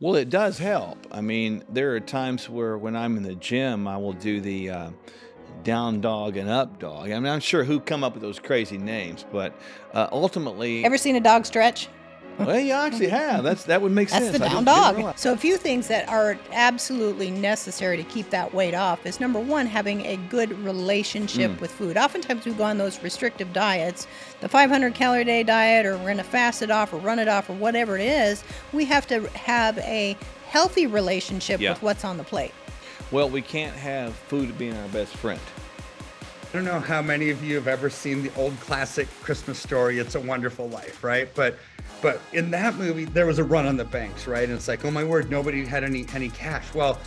Well, it does help. I mean, there are times where when I'm in the gym, I will do the uh, down dog and up dog. I mean, I'm sure who come up with those crazy names, but uh, ultimately, Ever seen a dog stretch? Well, you actually have. That's that would make That's sense. That's the down didn't- didn't dog. So, a few things that are absolutely necessary to keep that weight off is number one, having a good relationship Mm. with food. Oftentimes, we go on those restrictive diets, the 500 calorie a day diet, or we're going to fast it off or run it off or whatever it is. We have to have a healthy relationship Yeah. with what's on the plate. Well, we can't have food being our best friend. I don't know how many of you have ever seen the old classic Christmas story, It's a Wonderful Life, right? But but in that movie, there was a run on the banks, right? And it's like, oh my word, nobody had any any cash. Well,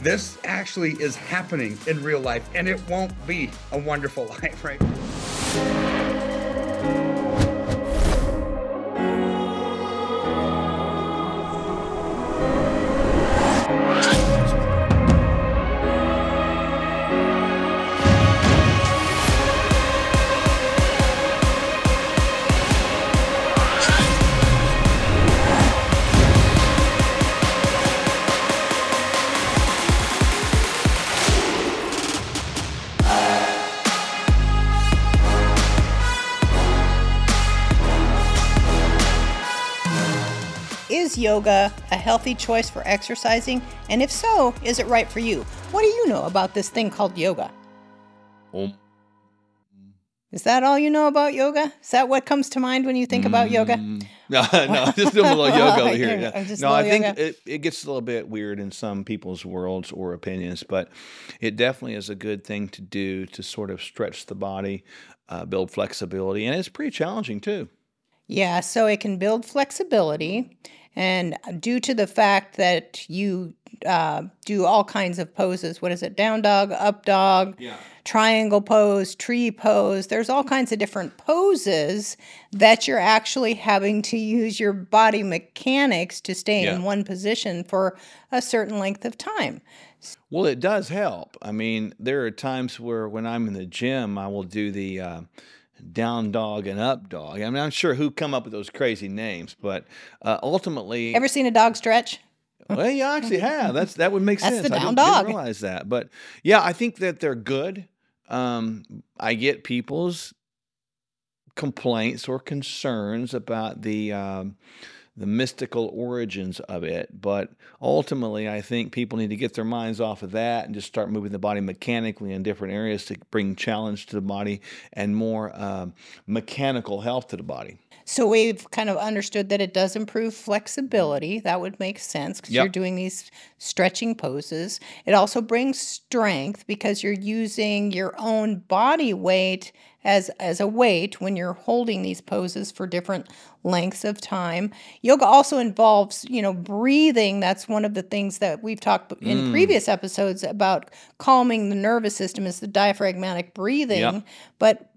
this actually is happening in real life, and it won't be a wonderful life, right? Yoga a healthy choice for exercising? And if so, is it right for you? What do you know about this thing called yoga? Um, Is that all you know about yoga? Is that what comes to mind when you think about yoga? Mm, No, no, just doing a little yoga over here. Yeah, Yeah. I'm just No, I think yoga. it, it gets a little bit weird in some people's worlds or opinions, but it definitely is a good thing to do to sort of stretch the body, uh, build flexibility, and it's pretty challenging too. Yeah, so it can build flexibility. And due to the fact that you uh, do all kinds of poses, what is it? Down dog, up dog, Yeah. triangle pose, tree pose. There's all kinds of different poses that you're actually having to use your body mechanics to stay in one position for a certain length of time. Well, it does help. I mean, there are times where when I'm in the gym, I will do the uh, down dog and up dog. I mean, I'm sure who come up with those crazy names, but uh, ultimately, Ever seen a dog stretch? Well, you actually have. That's that would make That's sense. the I down didn't, didn't dog. realize that, but yeah, I think that they're good. Um, I get people's complaints or concerns about the um, the mystical origins of it, but ultimately, I think people need to get their minds off of that and just start moving the body mechanically in different areas to bring challenge to the body and more um, mechanical health to the body. So we've kind of understood that it does improve flexibility. That would make sense because Yep. you're doing these stretching poses. It also brings strength because you're using your own body weight as as a weight when you're holding these poses for different lengths of time. Yoga also involves, you know, breathing. That's one of the things that we've talked in Mm. previous episodes about calming the nervous system is the diaphragmatic breathing. But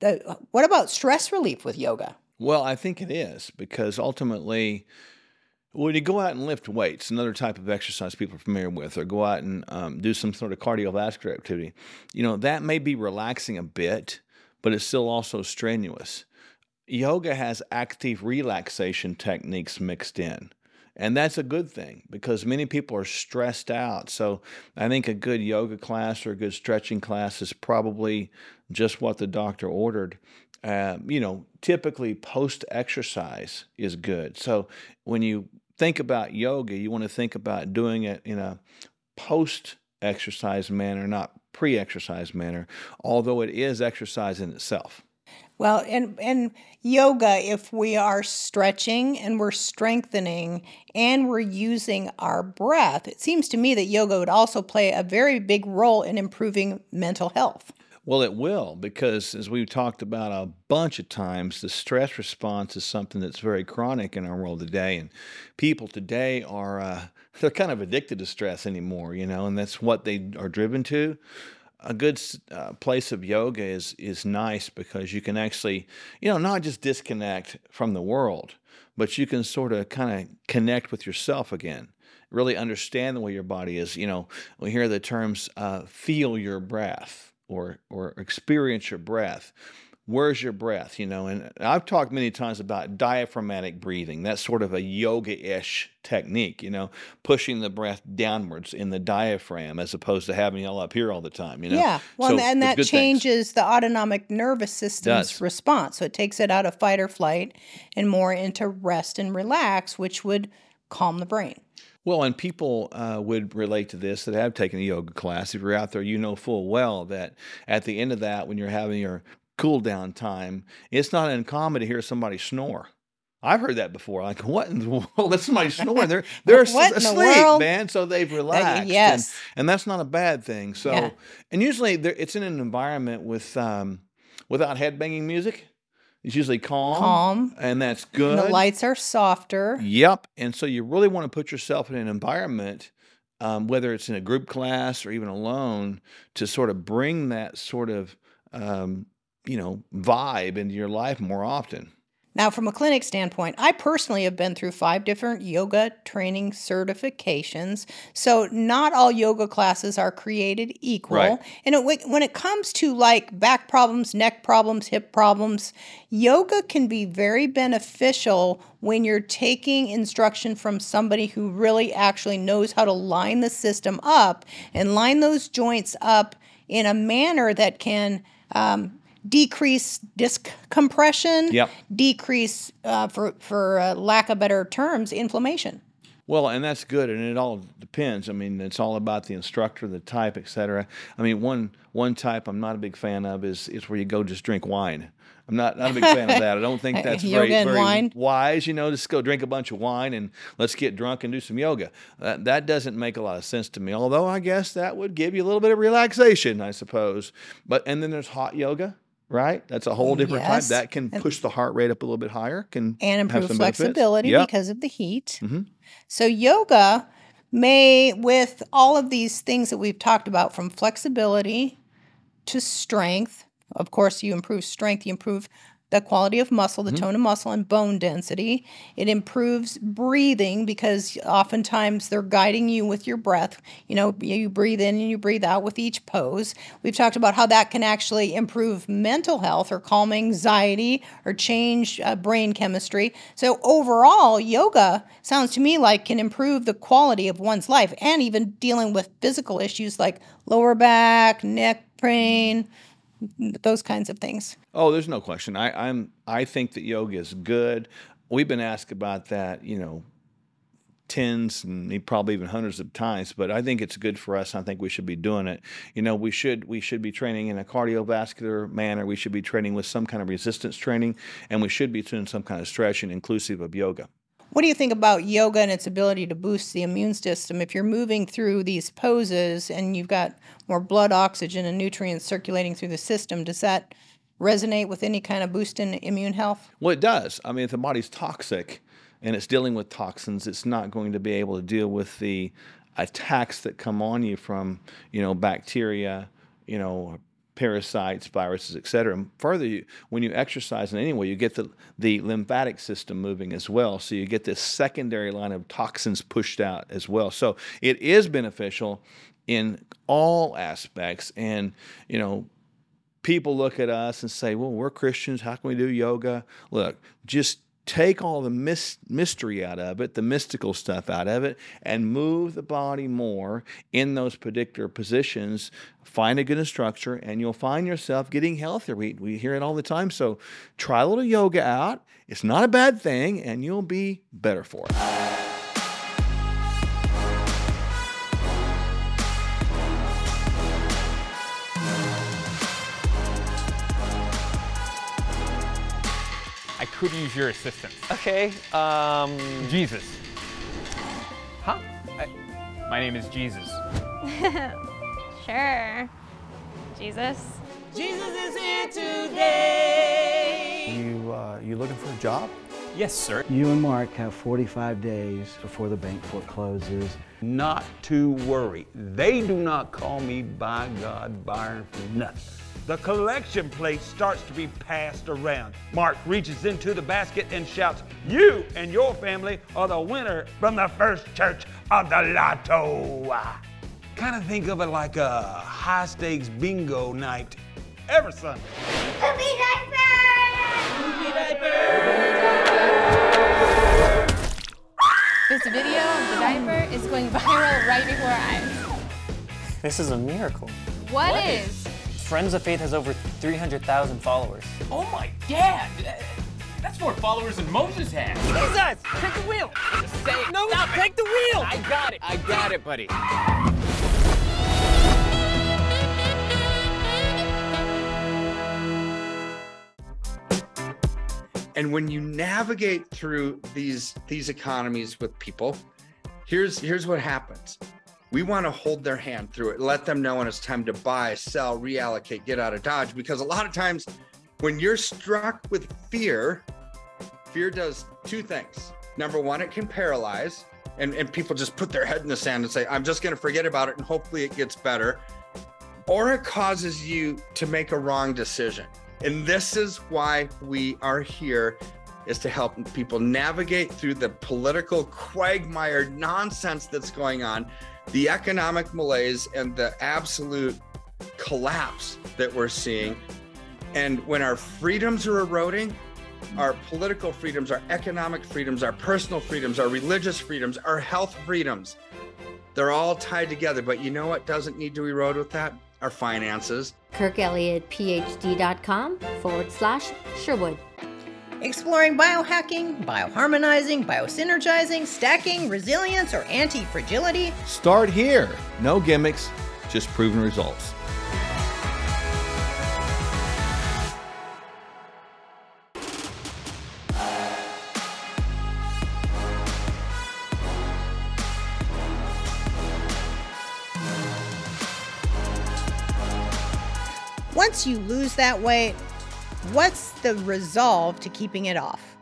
the, what about stress relief with yoga? Well, I think it is because ultimately, when you go out and lift weights, another type of exercise people are familiar with, or go out and um, do some sort of cardiovascular activity, you know, that may be relaxing a bit, but it's still also strenuous. Yoga has active relaxation techniques mixed in. And that's a good thing because many people are stressed out. So I think a good yoga class or a good stretching class is probably just what the doctor ordered. Uh, you know, typically post exercise is good. So when you think about yoga, you want to think about doing it in a post exercise manner, not pre exercise manner, although it is exercise in itself. Well, and and yoga, if we are stretching and we're strengthening and we're using our breath, it seems to me that yoga would also play a very big role in improving mental health. Well, it will because, as we've talked about a bunch of times, the stress response is something that's very chronic in our world today, and people today are uh, they're kind of addicted to stress anymore, you know, and that's what they are driven to. A good uh, place of yoga is is nice because you can actually, you know, not just disconnect from the world, but you can sort of kind of connect with yourself again really understand the way your body is. You know, we hear the terms uh, "feel your breath" or or experience your breath. where's your breath? You know, and I've talked many times about diaphragmatic breathing. That's sort of a yoga-ish technique. You know, pushing the breath downwards in the diaphragm as opposed to having it all up here all the time. You know, Yeah. Well, So and there's that good things. changes the autonomic nervous system's Does. response. So it takes it out of fight or flight and more into rest and relax, which would calm the brain. Well, and people uh, would relate to this that have taken a yoga class. If you're out there, you know full well that at the end of that, when you're having your cool down time, it's not uncommon to hear somebody snore. I've heard that before. Like, what in the world? That's somebody snoring. They're they're in the asleep, man. So they've relaxed. and- yes. and, that's not a bad thing. So, Yeah. and usually it's in an environment with um, without headbanging music. It's usually calm, Calm. and that's good. And the lights are softer. Yep. And so you really want to put yourself in an environment, um, whether it's in a group class or even alone, to sort of bring that sort of, um, you know, vibe into your life more often. Now, from a clinic standpoint, I personally have been through five different yoga training certifications. So, not all yoga classes are created equal. Right. And it, when it comes to like back problems, neck problems, hip problems, yoga can be very beneficial when you're taking instruction from somebody who really actually knows how to line the system up and line those joints up in a manner that can. Um, decrease disc compression, Yep. decrease, uh, for, for uh, lack of better terms, inflammation. Well, and that's good, and it all depends. I mean, it's all about the instructor, the type, et cetera. I mean, one one type I'm not a big fan of is is where you go just drink wine. I'm not not a big fan of that. I don't think that's very very wine? wise. You know, just go drink a bunch of wine and let's get drunk and do some yoga. That that doesn't make a lot of sense to me. Although I guess that would give you a little bit of relaxation, I suppose. But and then there's hot yoga. Right, that's a whole different Yes. type that can push the heart rate up a little bit higher. Can and improve flexibility Yep. because of the heat. Mhm. So, yoga may, with all of these things that we've talked about, from flexibility to strength, of course, you improve strength, you improve the quality of muscle, Mm-hmm. the tone of muscle, and bone density. It improves breathing because oftentimes they're guiding you with your breath. You know, you breathe in and you breathe out with each pose. We've talked about how that can actually improve mental health or calm anxiety or change uh, brain chemistry. So, overall, yoga sounds to me like can improve the quality of one's life and even dealing with physical issues like lower back, neck pain, those kinds of things. Oh, there's no question. I, I'm I think that yoga is good. We've been asked about that, you know, tens and probably even hundreds of times, but I think it's good for us. I think we should be doing it. You know, we should we should be training in a cardiovascular manner. We should be training with some kind of resistance training, and we should be doing some kind of stretching inclusive of yoga. What do you think about yoga and its ability to boost the immune system? If you're moving through these poses and you've got more blood, oxygen, and nutrients circulating through the system, does that resonate with any kind of boost in immune health? Well, it does. I mean, if the body's toxic and it's dealing with toxins, it's not going to be able to deal with the attacks that come on you from, you know, bacteria, you know, parasites, viruses, et cetera. And further, you, when you exercise in any way, you get the, the lymphatic system moving as well. So you get this secondary line of toxins pushed out as well. So it is beneficial in all aspects. And, you know, people look at us and say, well, we're Christians. How can we do yoga? Look, just take all the mis- mystery out of it, the mystical stuff out of it, and move the body more in those particular positions. Find a good instructor, and you'll find yourself getting healthier. We, we hear it all the time. So try a little yoga out. It's not a bad thing, and you'll be better for it. Could use your assistance. Okay, um, Jesus. huh? My name is Jesus. Sure. Jesus. Jesus is here today. You, uh, you looking for a job? Yes, sir. You and Mark have 45 days before the bank forecloses. not to worry. They do not call me by God Byron for nothing. The collection plate starts to be passed around. Mark reaches into the basket and shouts, You and your family are the winner from the first church of the lotto. Kind of think of it like a high stakes bingo night every Sunday. Poopy diaper This video of the diaper is going viral right before our eyes. This is a miracle. what is? Friends of Faith has over 300,000 followers. Oh my dad! That's more followers than Moses had. Jesus! Take the wheel! Say it. No, Stop take the wheel! I got it. I got it, buddy. And when you navigate through these these economies with people, here's here's what happens. We want to hold their hand through it, let them know when it's time to buy, sell, reallocate, get out of Dodge. Because a lot of times when you're struck with fear, fear does two things. Number one, it can paralyze, and, and people just put their head in the sand and say, I'm just going to forget about it and hopefully it gets better. Or it causes you to make a wrong decision. And this is why we are here is to help people navigate through the political quagmire nonsense that's going on, the economic malaise and the absolute collapse that we're seeing. And when our freedoms are eroding, our political freedoms, our economic freedoms, our personal freedoms, our religious freedoms, our health freedoms, they're all tied together. But you know what doesn't need to erode with that? Our finances. KirkElliottPhD.com forward slash Sherwood. Exploring biohacking, bioharmonizing, biosynergizing, stacking, resilience, or anti fragility. Start here. No gimmicks, just proven results. Once you lose that weight, what's the resolve to keeping it off?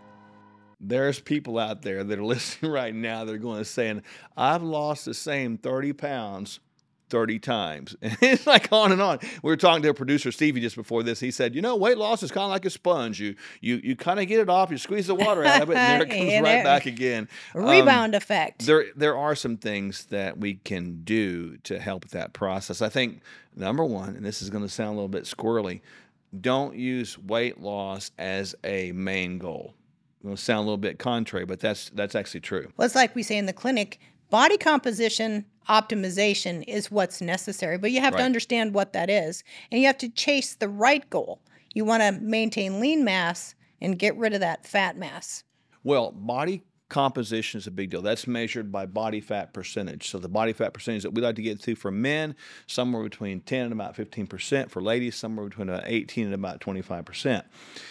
There's people out there that are listening right now that are going to saying, I've lost the same 30 pounds 30 times. And it's like on and on. We were talking to a producer, Stevie, just before this. He said, you know, weight loss is kind of like a sponge. You you you kind of get it off, you squeeze the water out of it, and there it comes right back again. Um, Rebound effect. There, there are some things that we can do to help with that process. I think number one, and this is going to sound a little bit squirrely, don't use weight loss as a main goal. It'll sound a little bit contrary, but that's that's actually true. Well, it's like we say in the clinic body composition optimization is what's necessary, but you have to understand what that is. And you have to chase the right goal. You want to maintain lean mass and get rid of that fat mass. Well, body composition is a big deal. That's measured by body fat percentage. So the body fat percentage that we like to get to for men, somewhere between 10 and about 15%. For ladies, somewhere between about 18 and about 25%.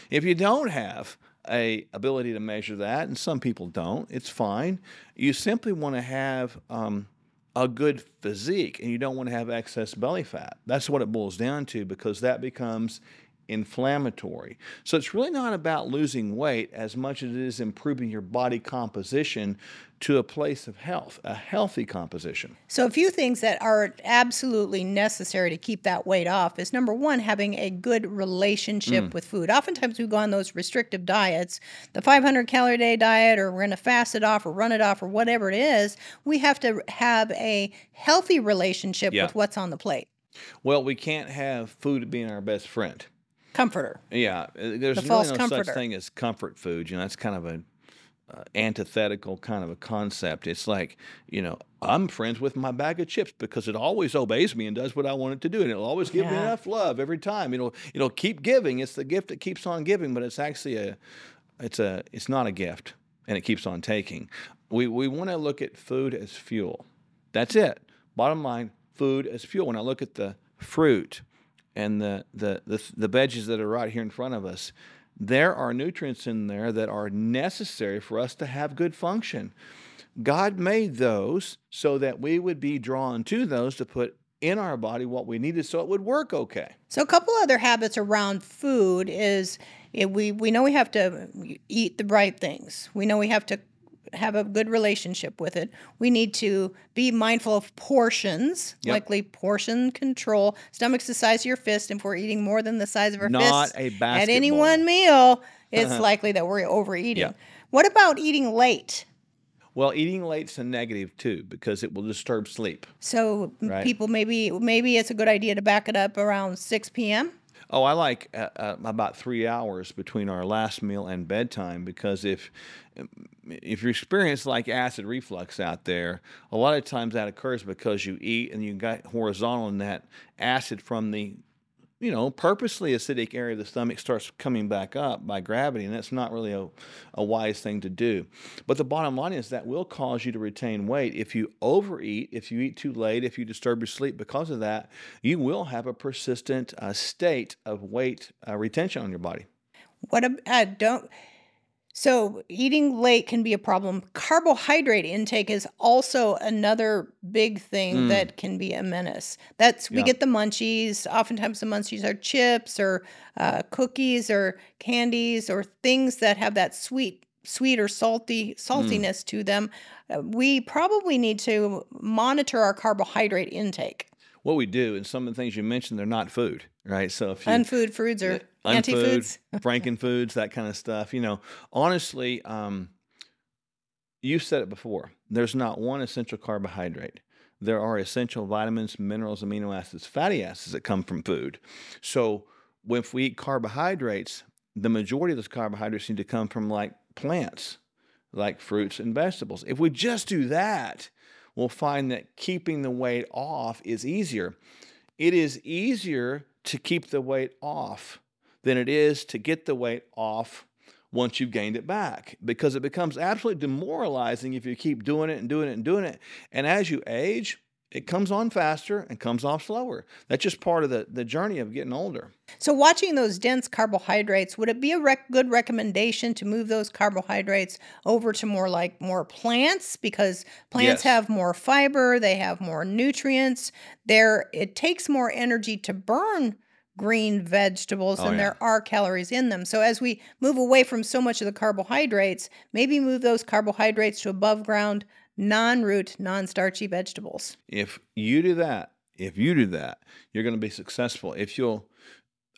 If you don't have a ability to measure that, and some people don't, it's fine. You simply want to have um, a good physique and you don't want to have excess belly fat. That's what it boils down to because that becomes inflammatory. So it's really not about losing weight as much as it is improving your body composition to a place of health, a healthy composition. So, a few things that are absolutely necessary to keep that weight off is number one, having a good relationship Mm. with food. Oftentimes, we go on those restrictive diets, the 500 calorie day diet, or we're going to fast it off or run it off or whatever it is. We have to have a healthy relationship Yeah. with what's on the plate. Well, we can't have food being our best friend. Comforter. Yeah, uh, there's really false no comforter. such thing as comfort food. You know, that's kind of a uh, antithetical kind of a concept. It's like, you know, I'm friends with my bag of chips because it always obeys me and does what I want it to do, and it'll always give me enough love every time. It'll it'll keep giving. It's the gift that keeps on giving, but it's actually a it's a it's not a gift, and it keeps on taking. We we want to look at food as fuel. That's it. Bottom line, food as fuel. When I look at the fruit and the, the, the, the veggies that are right here in front of us, there are nutrients in there that are necessary for us to have good function. God made those so that we would be drawn to those to put in our body what we needed so it would work okay. So, a couple other habits around food is eh, we we know we have to eat the right things. We know we have to have a good relationship with it. We need to be mindful of portions, Yep. likely portion control. Stomach's the size of your fist, and if we're eating more than the size of our Not fist at any one meal, it's uh-huh. likely that we're overeating. Yeah. What about eating late? Well, eating late's a negative too because it will disturb sleep. So Right. people maybe maybe it's a good idea to back it up around 6 p.m. Oh, I like uh, uh, about three hours between our last meal and bedtime because if if you experience like acid reflux out there, a lot of times that occurs because you eat and you got horizontal and that acid from the you know, purposely acidic area of the stomach starts coming back up by gravity, and that's not really a, a wise thing to do. But the bottom line is that will cause you to retain weight. If you overeat, if you eat too late, if you disturb your sleep because of that, you will have a persistent uh, state of weight uh, retention on your body. What about, uh, don't so, eating late can be a problem. Carbohydrate intake is also another big thing Mm. that can be a menace. That's we Yeah. get the munchies. Oftentimes, the munchies are chips or uh, cookies or candies or things that have that sweet, sweet or salty saltiness to them. Uh, we probably need to monitor our carbohydrate intake. What we do, and some of the things you mentioned, they're not food, right? So if you Unfood foods or anti foods. frankenfoods, that kind of stuff. You know, honestly, um, you said it before. There's not one essential carbohydrate. There are essential vitamins, minerals, amino acids, fatty acids that come from food. So if we eat carbohydrates, the majority of those carbohydrates need to come from like plants, like fruits and vegetables. If we just do that, we'll find that keeping the weight off is easier. It is easier to keep the weight off than it is to get the weight off once you've gained it back because it becomes absolutely demoralizing if you keep doing it and doing it and doing it. And as you age, it comes on faster and comes off slower. That's just part of the, the journey of getting older. So, watching those dense carbohydrates, would it be a rec- good recommendation to move those carbohydrates over to more like more plants because plants Yes. have more fiber, they have more nutrients. There, it takes more energy to burn green vegetables Oh, than yeah. there are calories in them. So, as we move away from so much of the carbohydrates, maybe move those carbohydrates to above ground, non root, non starchy vegetables. If you do that, if you do that, you're going to be successful. If you'll,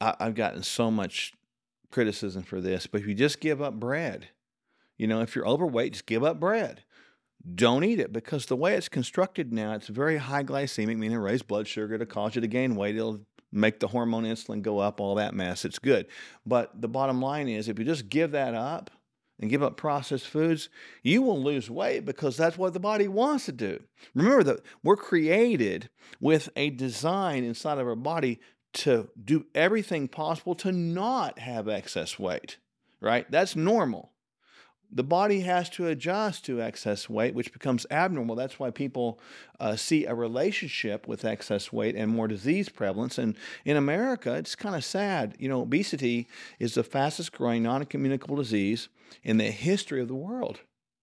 I, I've gotten so much criticism for this, but if you just give up bread, you know, if you're overweight, just give up bread. Don't eat it because the way it's constructed now, it's very high glycemic, meaning raise blood sugar to cause you to gain weight. It'll make the hormone insulin go up, all that mess. It's good. But the bottom line is if you just give that up and give up processed foods, you will lose weight because that's what the body wants to do. Remember that we're created with a design inside of our body to do everything possible to not have excess weight, right? That's normal. The body has to adjust to excess weight, which becomes abnormal. That's why people uh, see a relationship with excess weight and more disease prevalence. And in America, it's kind of sad. You know, obesity is the fastest growing non communicable disease in the history of the world.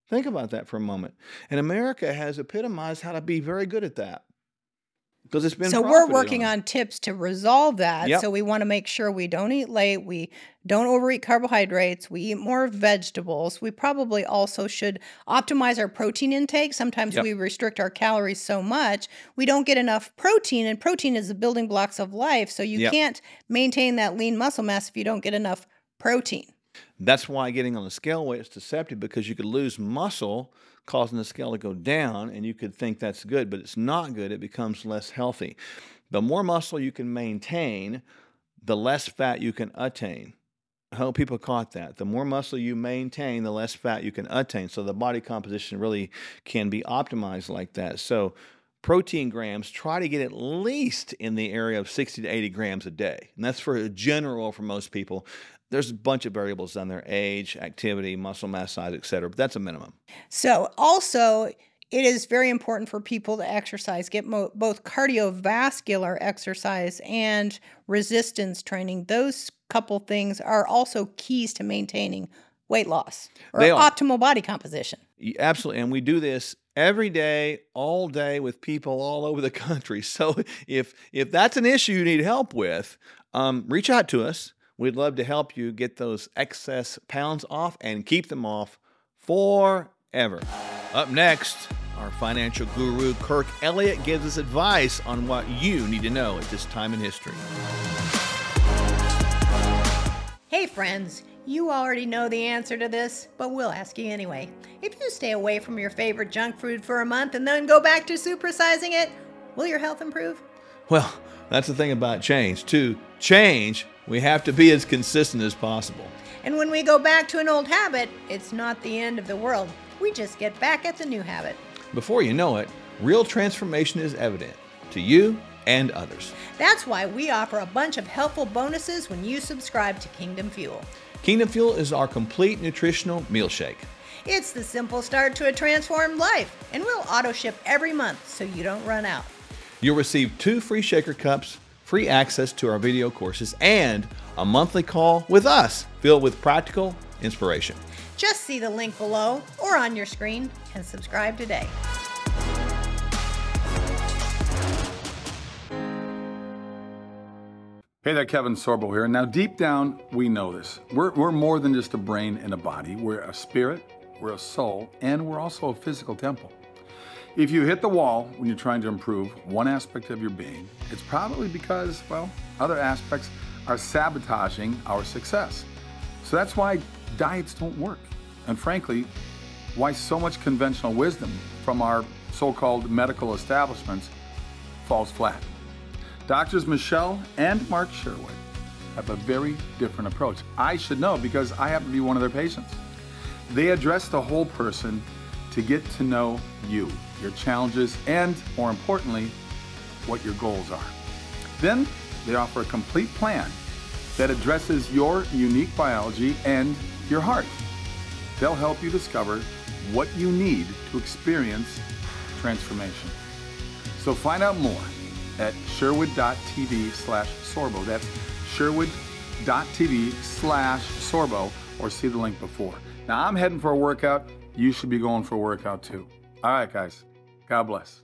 Think about that for a moment. And America has epitomized how to be very good at that because it's been so we're working on. tips to resolve that Yep. so we want to make sure we don't eat late we don't overeat carbohydrates we eat more vegetables we probably also should optimize our protein intake sometimes Yep. we restrict our calories so much we don't get enough protein and protein is the building blocks of life so you Yep. can't maintain that lean muscle mass if you don't get enough protein That's why getting on the scale weight is deceptive because you could lose muscle, causing the scale to go down, and you could think that's good, but it's not good. It becomes less healthy. The more muscle you can maintain, the less fat you can attain. I hope people caught that. The more muscle you maintain, the less fat you can attain. So the body composition really can be optimized like that. So protein grams, try to get at least in the area of 60 to 80 grams a day. And that's for a general for most people. There's a bunch of variables on there age, activity, muscle mass size, et cetera, but that's a minimum. So, also, it is very important for people to exercise, get mo- both cardiovascular exercise and resistance training. Those couple things are also keys to maintaining weight loss or optimal body composition. Absolutely. And we do this every day, all day with people all over the country. So if if that's an issue you need help with, um, reach out to us. We'd love to help you get those excess pounds off and keep them off forever. Up next, our financial guru Kirk Elliott gives us advice on what you need to know at this time in history. Hey, friends, you already know the answer to this, but we'll ask you anyway. If you stay away from your favorite junk food for a month and then go back to supersizing it, will your health improve? Well, That's the thing about change. To change, we have to be as consistent as possible. And when we go back to an old habit, it's not the end of the world. We just get back at the new habit. Before you know it, real transformation is evident to you and others. That's why we offer a bunch of helpful bonuses when you subscribe to Kingdom Fuel. Kingdom Fuel is our complete nutritional meal shake. It's the simple start to a transformed life, and we'll auto ship every month so you don't run out. You'll receive two free shaker cups, free access to our video courses, and a monthly call with us filled with practical inspiration. Just see the link below or on your screen and subscribe today. Hey there, Kevin Sorbo here. Now, deep down, we know this. We're, we're more than just a brain and a body. We're a spirit, we're a soul, and we're also a physical temple. If you hit the wall when you're trying to improve one aspect of your being, it's probably because, well, other aspects are sabotaging our success. So that's why diets don't work. And frankly, why so much conventional wisdom from our so called medical establishments falls flat. Doctors Michele and Mark Sherwood have a very different approach. I should know because I happen to be one of their patients. They address the whole person to get to know you, your challenges, and more importantly, what your goals are. Then they offer a complete plan that addresses your unique biology and your heart. They'll help you discover what you need to experience transformation. So find out more at sherwood.tv slash sorbo. That's sherwood.tv slash sorbo or see the link before. Now I'm heading for a workout. You should be going for a workout too. All right, guys. God bless.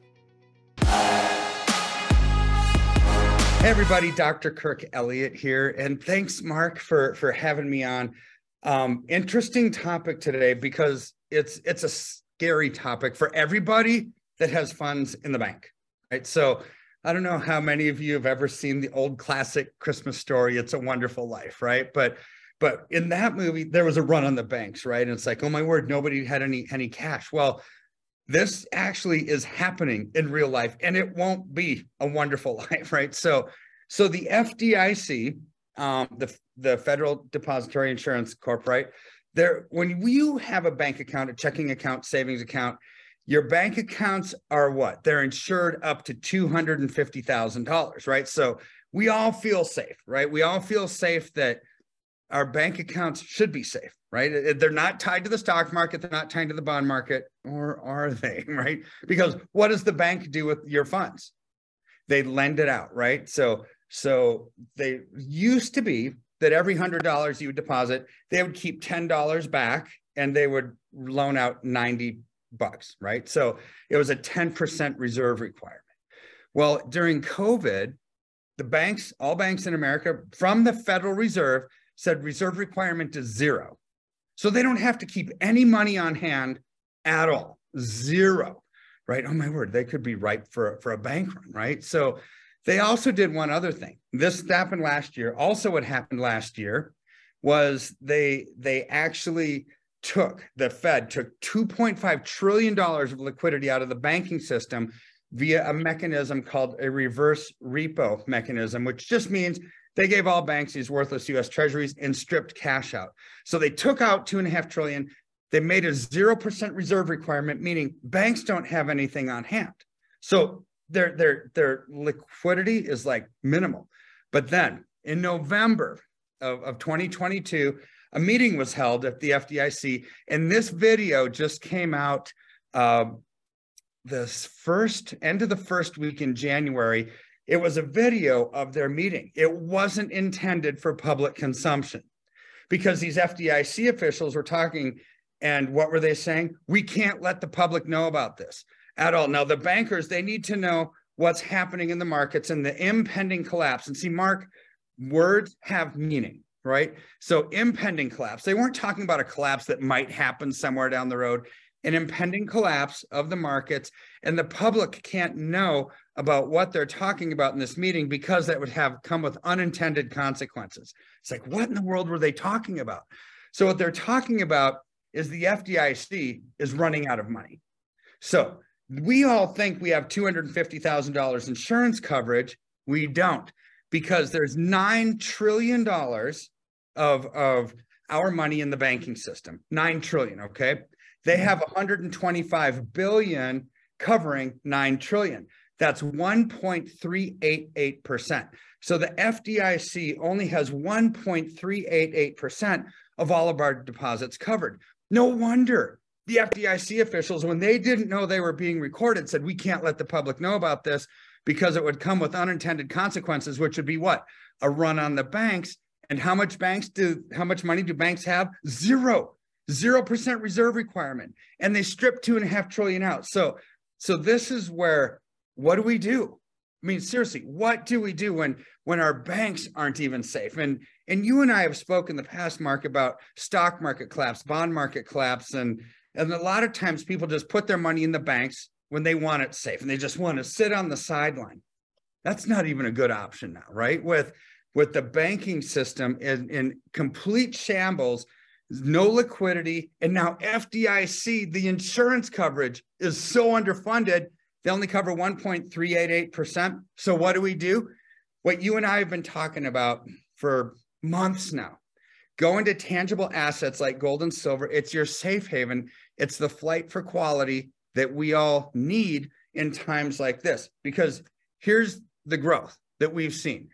Hey everybody, Dr. Kirk Elliott here, and thanks, Mark, for for having me on. Um, interesting topic today because it's it's a scary topic for everybody that has funds in the bank, right? So I don't know how many of you have ever seen the old classic Christmas story, It's a Wonderful Life, right? But but in that movie, there was a run on the banks, right? And it's like, oh my word, nobody had any any cash. Well, this actually is happening in real life and it won't be a wonderful life right? So so the fdic um, the the federal depository insurance corp right? There when you have a bank account a checking account savings account your bank accounts are what? They're insured up to $250000 right? So we all feel safe right? We all feel safe that our bank accounts should be safe, right? Uh, they're not tied to the stock market, they're not tied to the bond market, or are they, right? Because what does the bank do with your funds? They lend it out, right? So so they used to be that every hundred dollars you would deposit, they would keep ten dollars back and they would loan out 90 bucks, right? So it was a 10% reserve requirement. Well, during COVID, the banks, all banks in America, from the Federal Reserve, said reserve requirement is zero. So they don't have to keep any money on hand at all. Zero. Right? Oh my word, they could be ripe for, for a bank run, right? So they also did one other thing. This happened last year. Also, what happened last year was they they actually took the Fed took 2.5 trillion dollars of liquidity out of the banking system via a mechanism called a reverse repo mechanism, which just means they gave all banks these worthless US treasuries and stripped cash out. So they took out two and a half trillion. They made a 0% reserve requirement, meaning banks don't have anything on hand. So their, their, their liquidity is like minimal. But then in November of, of 2022, a meeting was held at the FDIC, and this video just came out uh, this first end of the first week in January. It was a video of their meeting. It wasn't intended for public consumption because these FDIC officials were talking. And what were they saying? We can't let the public know about this at all. Now, the bankers, they need to know what's happening in the markets and the impending collapse. And see, Mark, words have meaning, right? So, impending collapse, they weren't talking about a collapse that might happen somewhere down the road an impending collapse of the markets and the public can't know about what they're talking about in this meeting because that would have come with unintended consequences. It's like, what in the world were they talking about? So, what they're talking about is the FDIC is running out of money. So, we all think we have $250,000 insurance coverage We don't because there's nine trillion dollars of of our money in the banking system. 9 trillion, Okay, they mm-hmm. have 125 billion covering nine trillion. That's 1.388 percent. So the FDIC only has 1.388 percent of all of our deposits covered. No wonder the FDIC officials, when they didn't know they were being recorded, said, We can't let the public know about this because it would come with unintended consequences, which would be what? A run on the banks. And how much banks do, how much money do banks have? Zero, zero percent reserve requirement. And they strip two and a half trillion out. So, so this is where, what do we do? I mean, seriously, what do we do when when our banks aren't even safe? And and you and I have spoken in the past, Mark, about stock market collapse, bond market collapse, and and a lot of times people just put their money in the banks when they want it safe and they just want to sit on the sideline. That's not even a good option now, right? With with the banking system in, in complete shambles, no liquidity, and now FDIC, the insurance coverage is so underfunded, they only cover 1.388%. So what do we do? What you and I have been talking about for months now Go into tangible assets like gold and silver. It's your safe haven. It's the flight for quality that we all need in times like this. Because here's the growth that we've seen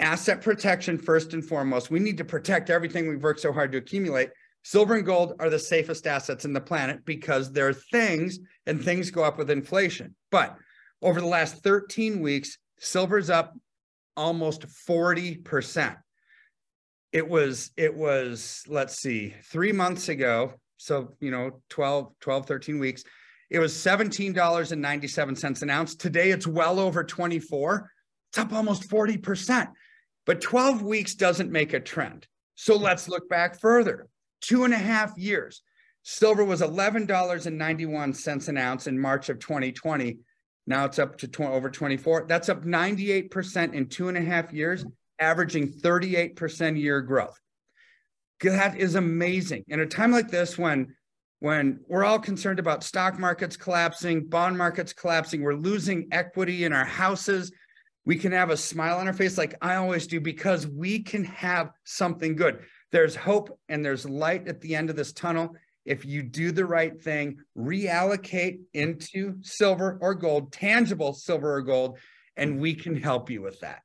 asset protection, first and foremost. We need to protect everything we've worked so hard to accumulate. Silver and gold are the safest assets in the planet because they're things and things go up with inflation. But over the last 13 weeks, silver's up almost 40% it was it was let's see three months ago so you know 12 12 13 weeks it was $17.97 an ounce. Today it's well over 24 it's up almost 40% but 12 weeks doesn't make a trend. So hmm. let's look back further two and a half years silver was $11.91 an ounce in march of 2020 now it's up to 20, over 24 that's up 98% in two and a half years averaging 38% year growth. That is amazing. In a time like this, when when we're all concerned about stock markets collapsing, bond markets collapsing, we're losing equity in our houses, we can have a smile on our face like I always do because we can have something good. There's hope and there's light at the end of this tunnel. If you do the right thing, reallocate into silver or gold, tangible silver or gold, and we can help you with that.